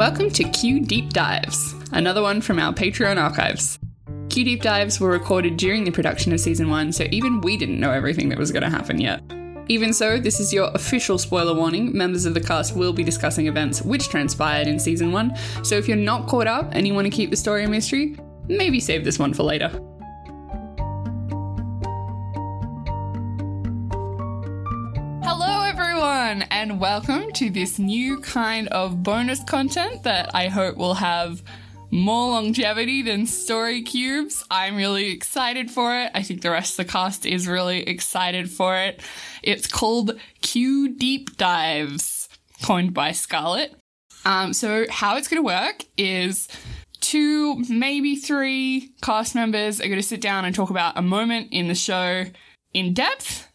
Welcome to Q Deep Dives, another one from our Patreon archives. Q Deep Dives were recorded during the production of season 1, so even we didn't know everything that was going to happen yet. Even so, this is your official spoiler warning. Members of the cast will be discussing events which transpired in season 1, so if you're not caught up and you want to keep the story a mystery, maybe save this one for later. To this new kind of bonus content that I hope will have more longevity than story cubes. I'm really excited for it. I think the rest of the cast is really excited for it. It's called Q Deep Dives, coined by Scarlett. Um, so how it's going to work is two, maybe three cast members are going to sit down and talk about a moment in the show in depth,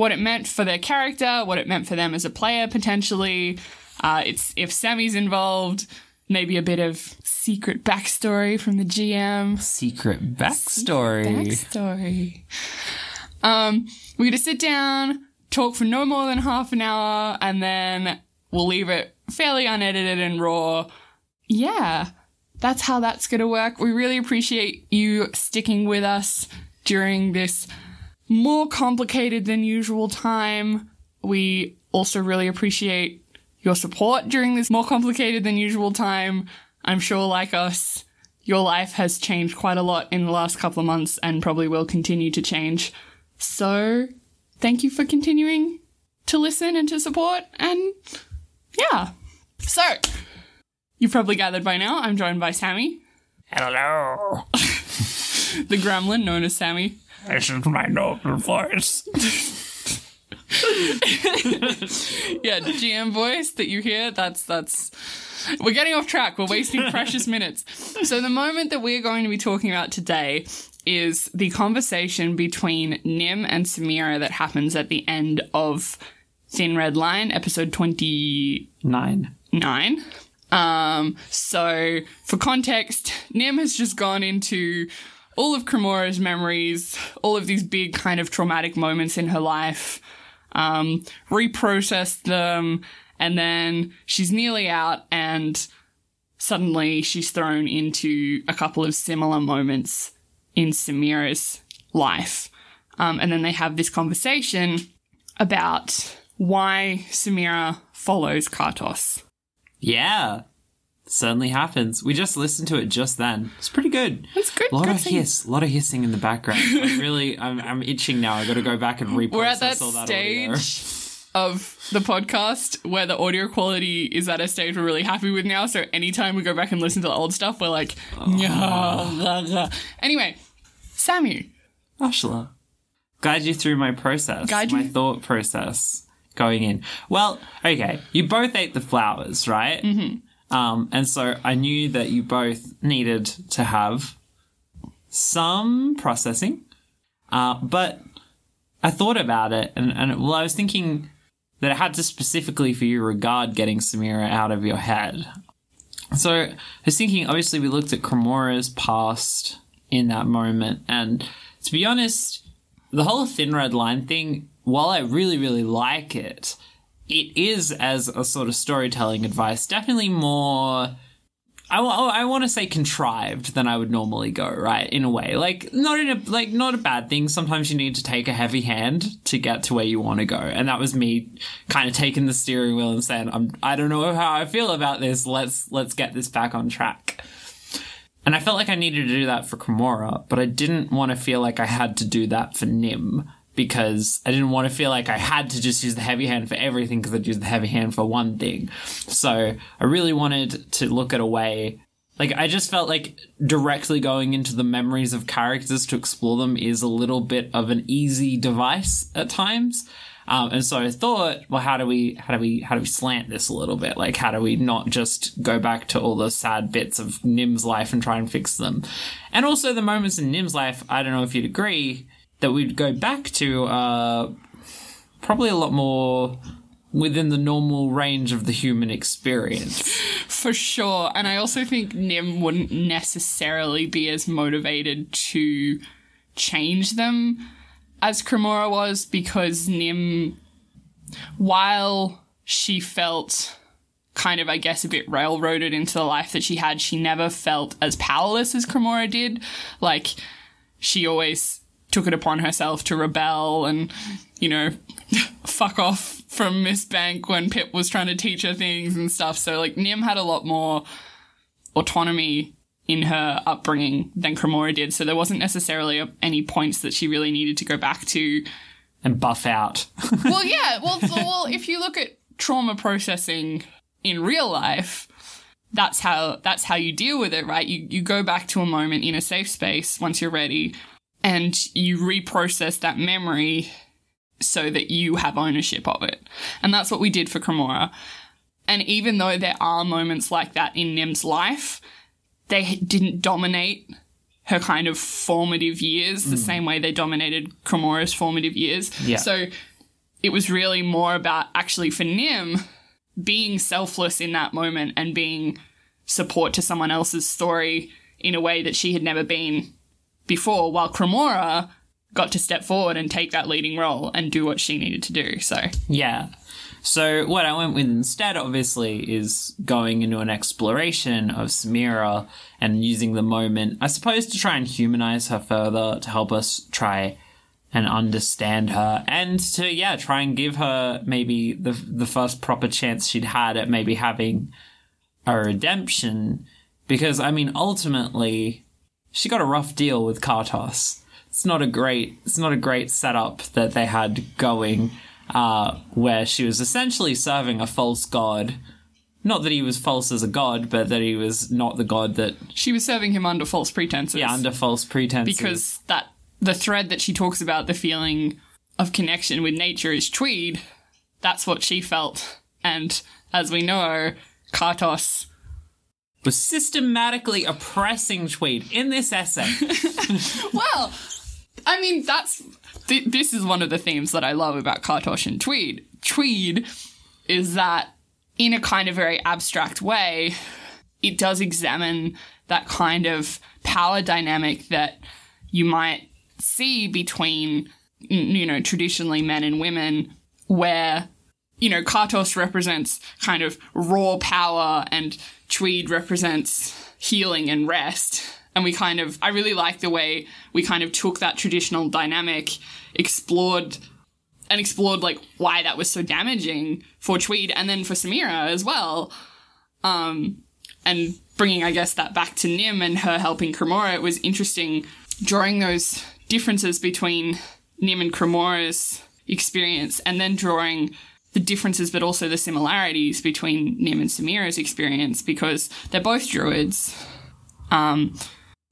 what it meant for their character, what it meant for them as a player potentially. Uh, it's if Sammy's involved, maybe a bit of secret backstory from the GM. Secret backstory. Backstory. Um, we're gonna sit down, talk for no more than half an hour, and then we'll leave it fairly unedited and raw. Yeah, that's how that's gonna work. We really appreciate you sticking with us during this more complicated than usual time. We also really appreciate your support during this more complicated than usual time. I'm sure, like us, your life has changed quite a lot in the last couple of months and probably will continue to change. So, thank you for continuing to listen and to support. And yeah. So, you've probably gathered by now, I'm joined by Sammy, Hello. the gremlin known as Sammy. This is my noble voice. yeah, GM voice that you hear, that's that's we're getting off track. We're wasting precious minutes. So the moment that we're going to be talking about today is the conversation between Nim and Samira that happens at the end of Thin Red Line, episode 29. Nine. Um, so for context, Nim has just gone into all of Cremora's memories, all of these big kind of traumatic moments in her life, um, reprocessed them, and then she's nearly out and suddenly she's thrown into a couple of similar moments in Samira's life. Um, and then they have this conversation about why Samira follows Kartos. Yeah. Certainly happens. We just listened to it just then. It's pretty good. It's good. A lot good of hiss, a lot of hissing in the background. I'm really, I'm, I'm itching now. I got to go back and reprocess We're at that all that audio. stage of the podcast where the audio quality is at a stage we're really happy with now. So anytime we go back and listen to the old stuff, we're like, "Yeah, blah, blah." anyway, Sammy, Ashla, guide you through my process, Guide my you- thought process going in. Well, okay, you both ate the flowers, right? Mm-hmm. Um, and so I knew that you both needed to have some processing, uh, but I thought about it, and, and well, I was thinking that it had to specifically for you regard getting Samira out of your head. So I was thinking, obviously, we looked at Cremora's past in that moment, and to be honest, the whole thin red line thing, while I really, really like it, it is as a sort of storytelling advice, definitely more. I, oh, want to say contrived than I would normally go, right? In a way, like not in a like not a bad thing. Sometimes you need to take a heavy hand to get to where you want to go, and that was me kind of taking the steering wheel and saying, "I'm I don't know how I feel about this. Let's let's get this back on track." And I felt like I needed to do that for Cremora, but I didn't want to feel like I had to do that for Nim because I didn't want to feel like I had to just use the heavy hand for everything because I'd use the heavy hand for one thing. So I really wanted to look at a way. Like, I just felt like directly going into the memories of characters to explore them is a little bit of an easy device at times. Um, and so I thought, well, how do we, how do we, how do we slant this a little bit? Like, how do we not just go back to all the sad bits of Nim's life and try and fix them? And also the moments in Nim's life, I don't know if you'd agree, that we'd go back to, uh, probably a lot more within the normal range of the human experience. for sure. And I also think Nim wouldn't necessarily be as motivated to change them as Cremora was because Nim, while she felt kind of, I guess, a bit railroaded into the life that she had, she never felt as powerless as Cremora did. Like, she always took it upon herself to rebel and, you know, fuck off from Miss Bank when Pip was trying to teach her things and stuff. So, like, Nim had a lot more autonomy in her upbringing than Cremora did. So there wasn't necessarily any points that she really needed to go back to. And buff out. Well, yeah. Well, well, if you look at trauma processing in real life, that's how that's how you deal with it, right? You you go back to a moment in a safe space once you're ready, and you reprocess that memory so that you have ownership of it. And that's what we did for Cremora. And even though there are moments like that in Nim's life, they didn't dominate her kind of formative years the mm. same way they dominated Cremora's formative years. Yeah. So it was really more about actually for Nim being selfless in that moment and being support to someone else's story in a way that she had never been before, while Cremora got to step forward and take that leading role and do what she needed to do. So Yeah. So what I went with instead, obviously, is going into an exploration of Samira and using the moment, I suppose, to try and humanize her further, to help us try and understand her, and to yeah, try and give her maybe the the first proper chance she'd had at maybe having a redemption. Because I mean, ultimately, she got a rough deal with Kartos. It's not a great it's not a great setup that they had going, uh, where she was essentially serving a false god. Not that he was false as a god, but that he was not the god that she was serving him under false pretenses. yeah, under false pretenses. because that the thread that she talks about the feeling of connection with nature is Tweed. That's what she felt, and as we know, Kartos. Was systematically oppressing Tweed in this essay. Well, I mean, that's th- this is one of the themes that I love about Kartos and Tweed. Tweed is that in a kind of very abstract way, it does examine that kind of power dynamic that you might see between, you know, traditionally men and women, where, you know, Kartos represents kind of raw power and Tweed represents healing and rest. And we kind of, I really like the way we kind of took that traditional dynamic, explored and explored like why that was so damaging for Tweed and then for Samira as well. Um, and bringing, I guess, that back to Nim and her helping Cremora, it was interesting drawing those differences between Nim and Cremora's experience and then drawing the differences but also the similarities between Nim and Samira's experience because they're both druids. Um,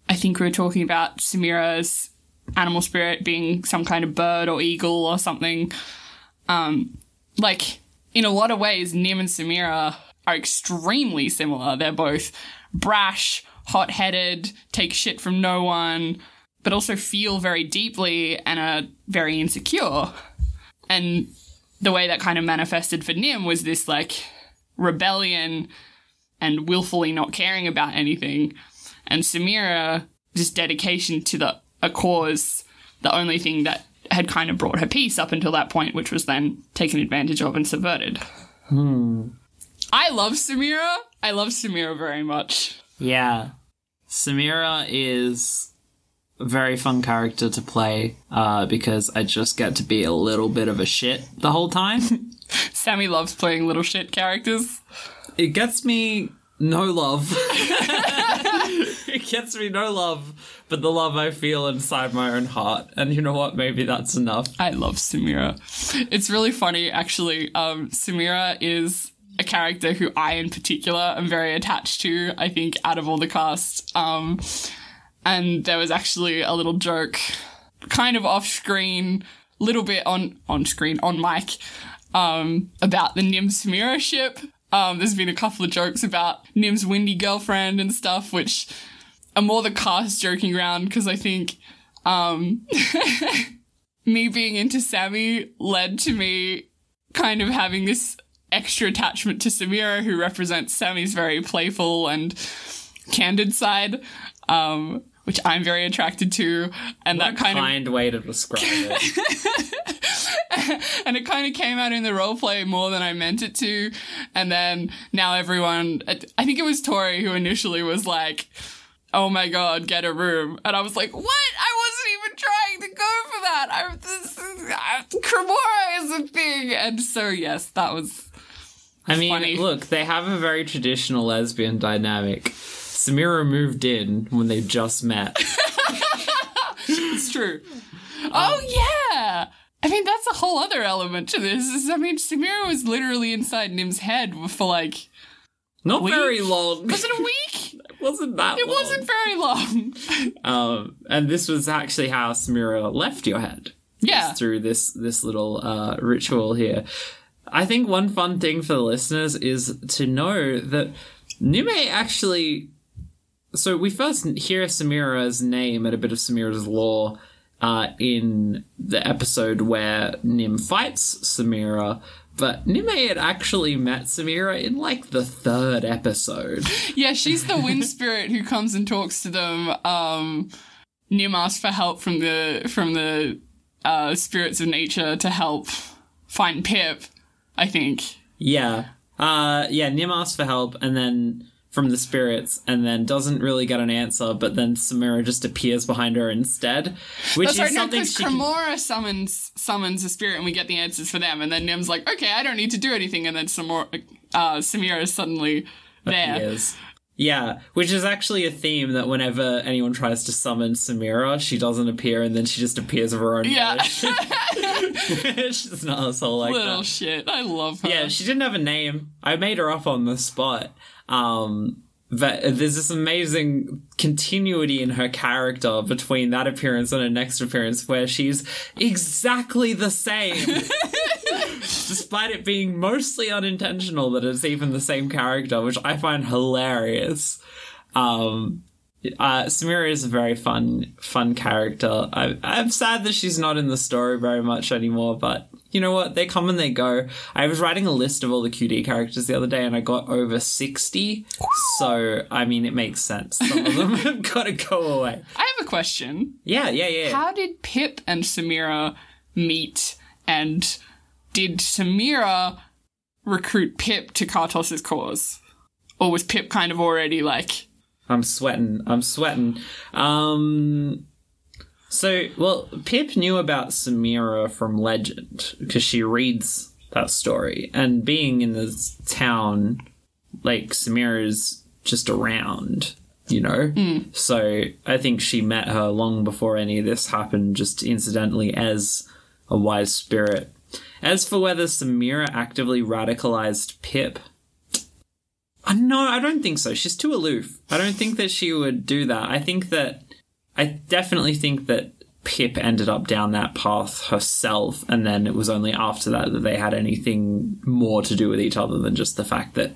I think we were talking about Samira's animal spirit being some kind of bird or eagle or something. Um, like, in a lot of ways, Nim and Samira are extremely similar. They're both brash, hot headed, take shit from no one, but also feel very deeply and are very insecure. And the way that kind of manifested for Nim was this like rebellion and willfully not caring about anything. And Samira, just dedication to the a cause, the only thing that had kind of brought her peace up until that point, which was then taken advantage of and subverted. Hmm. I love Samira. I love Samira very much. Yeah. Samira is very fun character to play uh, because I just get to be a little bit of a shit the whole time. Sammy loves playing little shit characters. it gets me no love. it gets me no love, but the love I feel inside my own heart. And you know what? Maybe that's enough. I love Samira. It's really funny, actually. Um, Samira is a character who I, in particular, am very attached to. I think out of all the cast, um, and there was actually a little joke, kind of off screen, little bit on on screen on mic, um, about the Nim Samira ship. Um, there's been a couple of jokes about Nim's windy girlfriend and stuff, which are more the cast joking around because I think um, me being into Sammy led to me kind of having this extra attachment to Samira, who represents Sammy's very playful and candid side. Um, which I'm very attracted to, and that kind of way to describe it. and it kind of came out in the role play more than I meant it to. And then now everyone, I think it was Tori who initially was like, "Oh my god, get a room," and I was like, "What? I wasn't even trying to go for that. I this is, uh, I, Cremora is a thing." And so yes, that was I mean, Funny. look, they have a very traditional lesbian dynamic. Samira moved in when they just met. it's true. oh yeah. I mean, that's a whole other element to this. Is, I mean, Samira was literally inside Nim's head for like, Not Week? very long. was it a week? It wasn't that long. It long. wasn't very long. Um, and this was actually how Samira left your head. Yeah. Through this this little uh, ritual here. I think one fun thing for the listeners is to know that Nime actually. So we first hear Samira's name at a bit of Samira's lore uh, in the episode where Nim fights Samira, but Nime had actually met Samira in like the third episode. Yeah, she's the wind spirit who comes and talks to them. Um, Nim asks for help from the from the uh, spirits of nature to help find Pip. I think. Yeah. Uh yeah, Nim asks for help and then from the spirits and then doesn't really get an answer, but then Samira just appears behind her instead. Which That's is right, no, something because she can, summons summons a spirit and we get the answers for them, and then Nim's like, okay, I don't need to do anything, and then Samora, uh, Samira is suddenly there. appears. Yeah, which is actually a theme that whenever anyone tries to summon Samira, she doesn't appear and then she just appears of her own Yeah. She's not an asshole like Little that. shit. I love her. Yeah, she didn't have a name. I made her up on the spot. Um, but there's this amazing continuity in her character between that appearance and her next appearance where she's exactly the same. Despite it being mostly unintentional that it's even the same character, which I find hilarious. Um, uh, Samira is a very fun, fun character. I, I'm sad that she's not in the story very much anymore, but you know what? They come and they go. I was writing a list of all the QD characters the other day and I got over 60. So, I mean, it makes sense. Some of them have got to go away. I have a question. Yeah, yeah, yeah. How did Pip and Samira meet? And did Samira recruit Pip to Kartos's cause? Or was Pip kind of already like, I'm sweating. I'm sweating. Um, so, well, Pip knew about Samira from legend because she reads that story. And being in this town, like, Samira's just around, you know? Hmm. So I think she met her long before any of this happened, just incidentally as a wise spirit. As for whether Samira actively radicalized Pip, no, I don't think so. She's too aloof. I don't think that she would do that. I think that I definitely think that Pip ended up down that path herself, and then it was only after that that they had anything more to do with each other than just the fact that,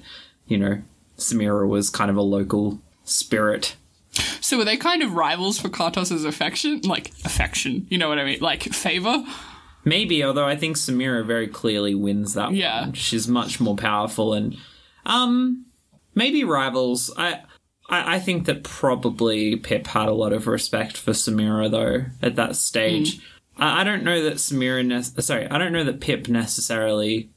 you know, Samira was kind of a local spirit. so were they kind of rivals for Kartos's affection? Like, affection, you know what I mean? Like, favor? Maybe, although I think Samira very clearly wins that Yeah. one. She's much more powerful and um maybe rivals. I I, I think that probably Pip had a lot of respect for Samira though at that stage. Mm. I, I don't know that Samira ne- sorry, I don't know that Pip necessarily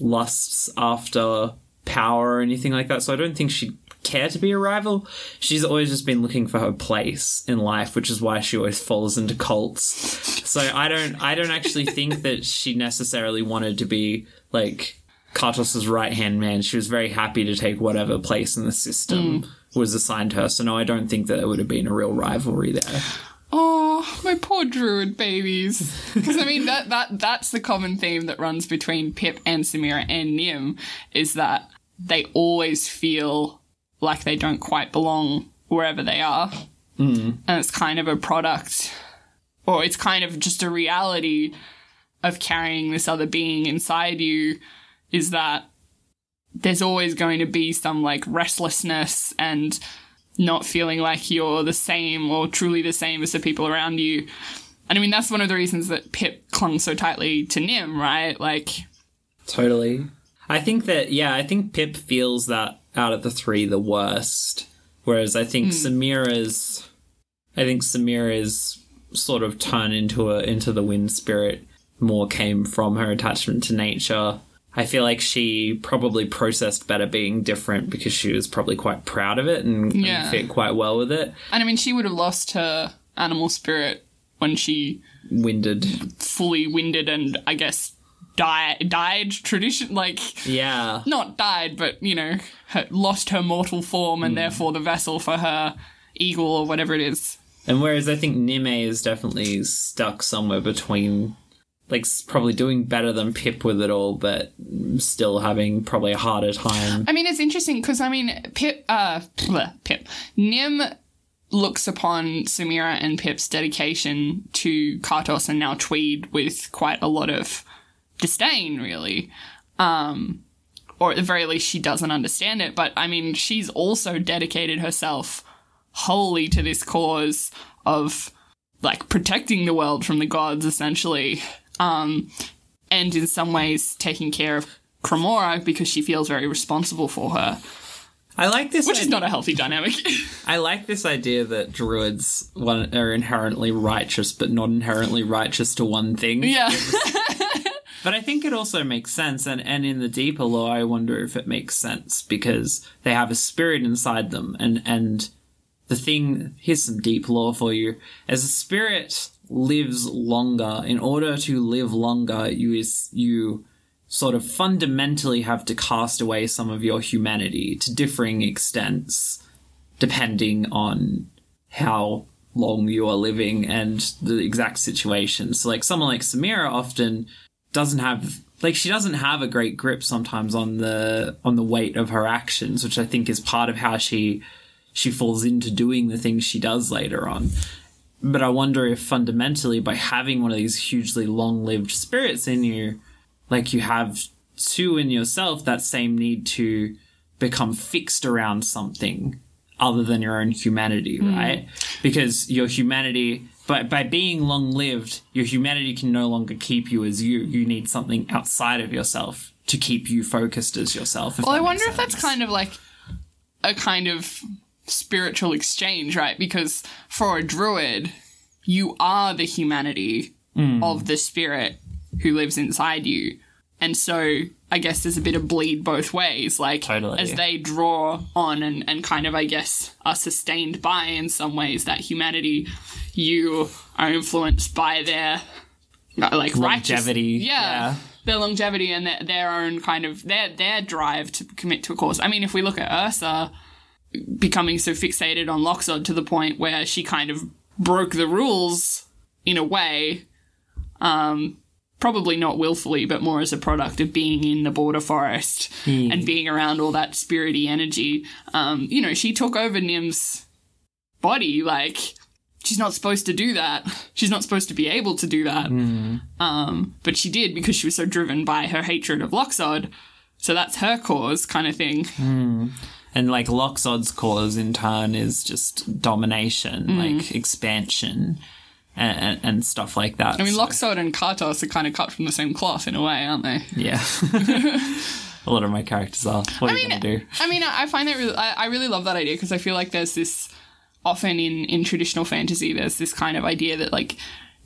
lusts after power or anything like that, so I don't think she'd care to be a rival. She's always just been looking for her place in life, which is why she always falls into cults. So I don't I don't actually think that she necessarily wanted to be like Kartos's right hand man. She was very happy to take whatever place in the system was assigned her. So no, I don't think that there would have been a real rivalry there. Oh, my poor druid babies. Because I mean that that that's the common theme that runs between Pip and Samira and Nim is that they always feel like they don't quite belong wherever they are. Mm. And it's kind of a product or it's kind of just a reality of carrying this other being inside you is that there's always going to be some like restlessness and not feeling like you're the same or truly the same as the people around you. And I mean, that's one of the reasons that Pip clung so tightly to Nim, right? Like, Totally. I think that yeah, I think Pip feels that out of the three the worst. Whereas I think hmm. Samira's I think Samira's sort of turn into a into the wind spirit more came from her attachment to nature. I feel like she probably processed better being different because she was probably quite proud of it and, and fit quite well with it. And I mean, she would have lost her animal spirit when she Winded. fully winded and I guess died. Died tradition like Yeah. not died, but you know, her, lost her mortal form and hmm. therefore the vessel for her eagle or whatever it is. And whereas I think Nime is definitely stuck somewhere between, like, probably doing better than Pip with it all, but still having probably a harder time. I mean, it's interesting because I mean, Pip, uh, bleh, Pip, Nim looks upon Samira and Pip's dedication to Kartos and now Tweed with quite a lot of disdain, really. Um, or at the very least, she doesn't understand it. But I mean, she's also dedicated herself wholly to this cause of like protecting the world from the gods, essentially. Um, and in some ways taking care of Cremora because she feels very responsible for her, I like this. which is not a healthy dynamic. I like this idea that druids one, are inherently righteous, but not inherently righteous to one thing. yeah. But I think it also makes sense, and, and in the deeper lore, I wonder if it makes sense because they have a spirit inside them, and and the thing here's some deep lore for you: as a spirit lives longer, in order to live longer, you is you sort of fundamentally have to cast away some of your humanity to differing extents, depending on how long you are living and the exact situation. So, like someone like Samira often doesn't have like she doesn't have a great grip sometimes on the on the weight of her actions, which I think is part of how she she falls into doing the things she does later on. But I wonder if fundamentally by having one of these hugely long-lived spirits in you, like you have too in yourself that same need to become fixed around something other than your own humanity, hmm. right? Because your humanity, but by being long lived, your humanity can no longer keep you as you. You need something outside of yourself to keep you focused as yourself. Well, I wonder if that's kind of like a kind of spiritual exchange, right? Because for a druid, you are the humanity mm. of the spirit who lives inside you. And so I guess there's a bit of bleed both ways. Like, Totally. as they draw on and, and kind of, I guess, are sustained by in some ways that humanity, you are influenced by their, like, Longevity, yeah yeah. their longevity and their, their own kind of their their drive to commit to a cause. I mean, if we look at Ursa becoming so fixated on Loxod to the point where she kind of broke the rules in a way, um, probably not willfully, but more as a product of being in the border forest and being around all that spirity energy. Um, you know, she took over Nim's body like. She's not supposed to do that. She's not supposed to be able to do that. Um, but she did because she was so driven by her hatred of Loxod. So that's her cause, kind of thing. And like Loxod's cause in turn is just domination, Mm. like expansion, and, and, stuff like that. I mean, Loxod and Kartos are kind of cut from the same cloth in a way, aren't they? yeah. a lot of my characters are. What are you mean, gonna do? I mean, I I find that really, I, I really love that idea because I feel like there's this often in in traditional fantasy, there's this kind of idea that like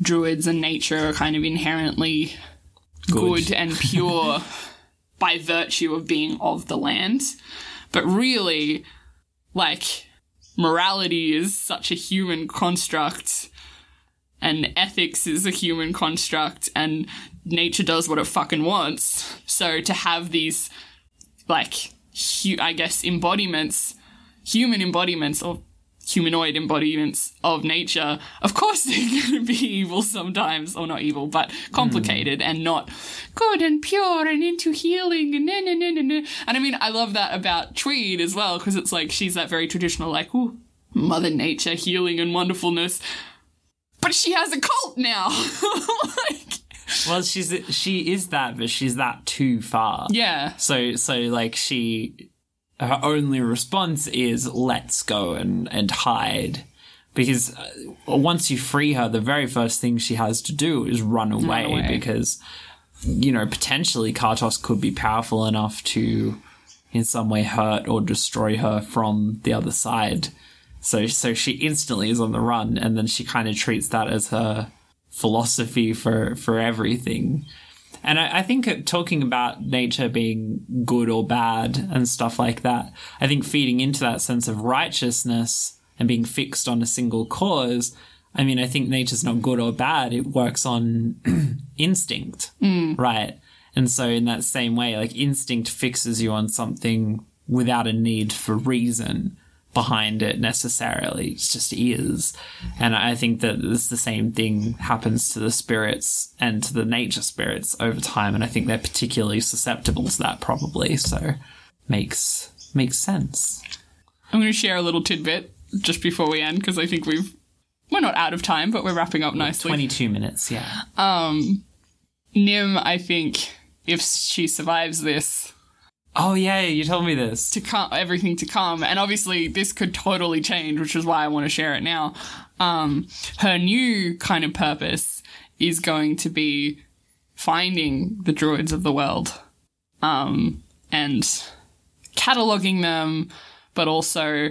druids and nature are kind of inherently good, and pure by virtue of being of the land, but really, like morality is such a human construct. And ethics is a human construct, and nature does what it fucking wants. So to have these like hu- I guess embodiments, human embodiments or humanoid embodiments of nature. Of course, they're going to be evil sometimes, or not evil, but complicated and not good and pure and into healing and na na na na na. And I mean, I love that about Tweed as well because it's like she's that very traditional, like, ooh, Mother Nature, healing and wonderfulness. But she has a cult now. like, Well, she's she is that, but she's that too far. yeah. So so like she her only response is let's go and and hide because uh, once you free her the very first thing she has to do is run away, away. because you know potentially Kartos could be powerful enough to in some way hurt or destroy her from the other side. So so she instantly is on the run, and then she kind of treats that as her philosophy for for everything. And I, I think talking about nature being good or bad and stuff like that, I think feeding into that sense of righteousness and being fixed on a single cause. I mean, I think nature's not good or bad. It works on instinct, mm. right? And so, in that same way, like instinct fixes you on something without a need for reason behind it necessarily. It just is. And I think that it's the same thing happens to the spirits and to the nature spirits over time. And I think they're particularly susceptible to that probably. So makes makes sense. I'm going to share a little tidbit just before we end because I think we've we're not out of time, but we're wrapping up nicely. 22 minutes, yeah. Um, Nim, I think, if she survives this, Oh yeah, you told me this. to come, everything to come, and obviously this could totally change, which is why I want to share it now. Um, her new kind of purpose is going to be finding the druids of the world, um, and cataloging them, but also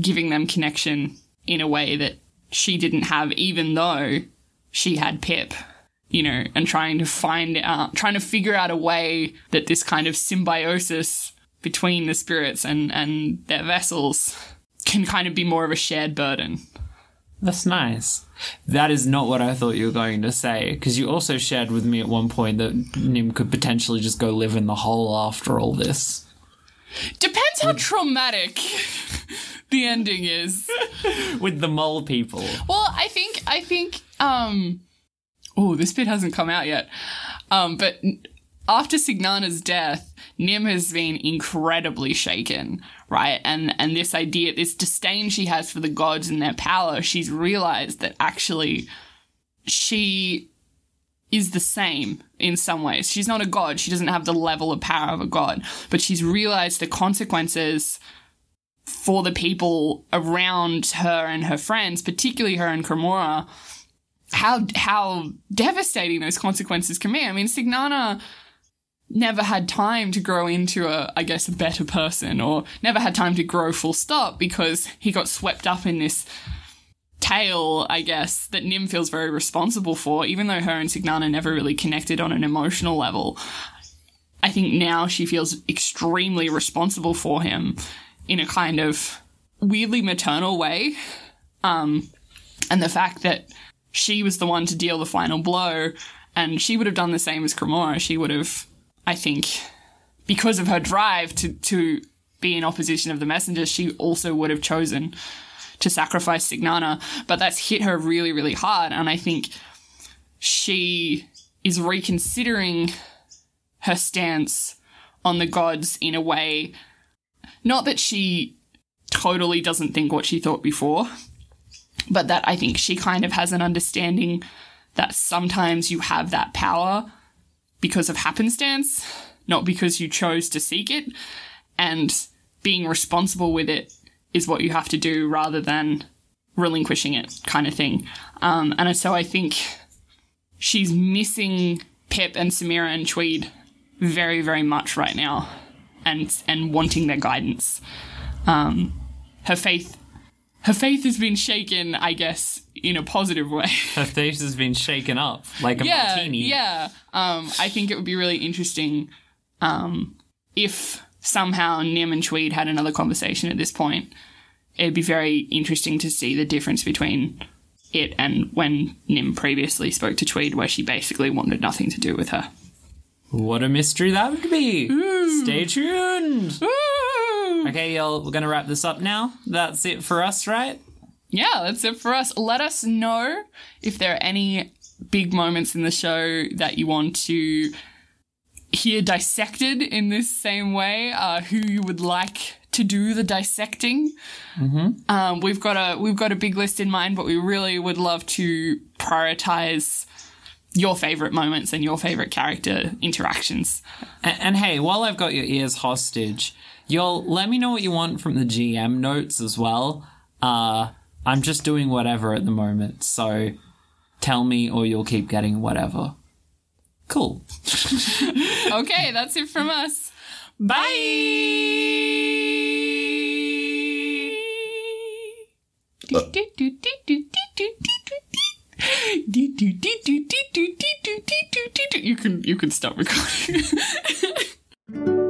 giving them connection in a way that she didn't have, even though she had Pip you know, and trying to find out, trying to figure out a way that this kind of symbiosis between the spirits and, and their vessels can kind of be more of a shared burden. That's nice. That is not what I thought you were going to say, because you also shared with me at one point that Nim could potentially just go live in the hole after all this. Depends how traumatic the ending is. With the mole people. Well, I think, I think, um, oh, this bit hasn't come out yet. Um, but after Signana's death, Nim has been incredibly shaken, right? And, and this idea, this disdain she has for the gods and their power, she's realized that actually she is the same in some ways. She's not a god. She doesn't have the level of power of a god, but she's realized the consequences for the people around her and her friends, particularly her and Cremora, how how devastating those consequences can be. I mean, Signana never had time to grow into a, I guess, a better person, or never had time to grow full stop because he got swept up in this tale, I guess, that Nim feels very responsible for, even though her and Signana never really connected on an emotional level. I think now she feels extremely responsible for him in a kind of weirdly maternal way. Um, and the fact that she was the one to deal the final blow, and she would have done the same as Cremora. She would have, I think, because of her drive to, to be in opposition of the messengers, she also would have chosen to sacrifice Signana. But that's hit her really, really hard, and I think she is reconsidering her stance on the gods in a way not that she totally doesn't think what she thought before, but that I think she kind of has an understanding that sometimes you have that power because of happenstance, not because you chose to seek it, and being responsible with it is what you have to do rather than relinquishing it, kind of thing. Um, and so I think she's missing Pip and Samira and Tweed very, very much right now, and and wanting their guidance. Um, her faith, her faith has been shaken, I guess, in a positive way. Her faith has been shaken up like a yeah, martini. yeah. Um, I think it would be really interesting um, if somehow Nim and Tweed had another conversation at this point. It'd be very interesting to see the difference between it and when Nim previously spoke to Tweed, where she basically wanted nothing to do with her. What a mystery that would be. Stay tuned. Woo! Okay, y'all, we're going to wrap this up now. That's it for us, right? yeah, that's it for us. Let us know if there are any big moments in the show that you want to hear dissected in this same way. Uh, who you would like to do the dissecting? Um, we've got a we've got a big list in mind, but we really would love to prioritize your favorite moments and your favorite character interactions. And, and hey, while I've got your ears hostage, y'all let me know what you want from the GM notes as well. Uh, I'm just doing whatever at the moment, so tell me or you'll keep getting whatever. Cool. Okay, that's it from us. Bye. You can you can stop recording.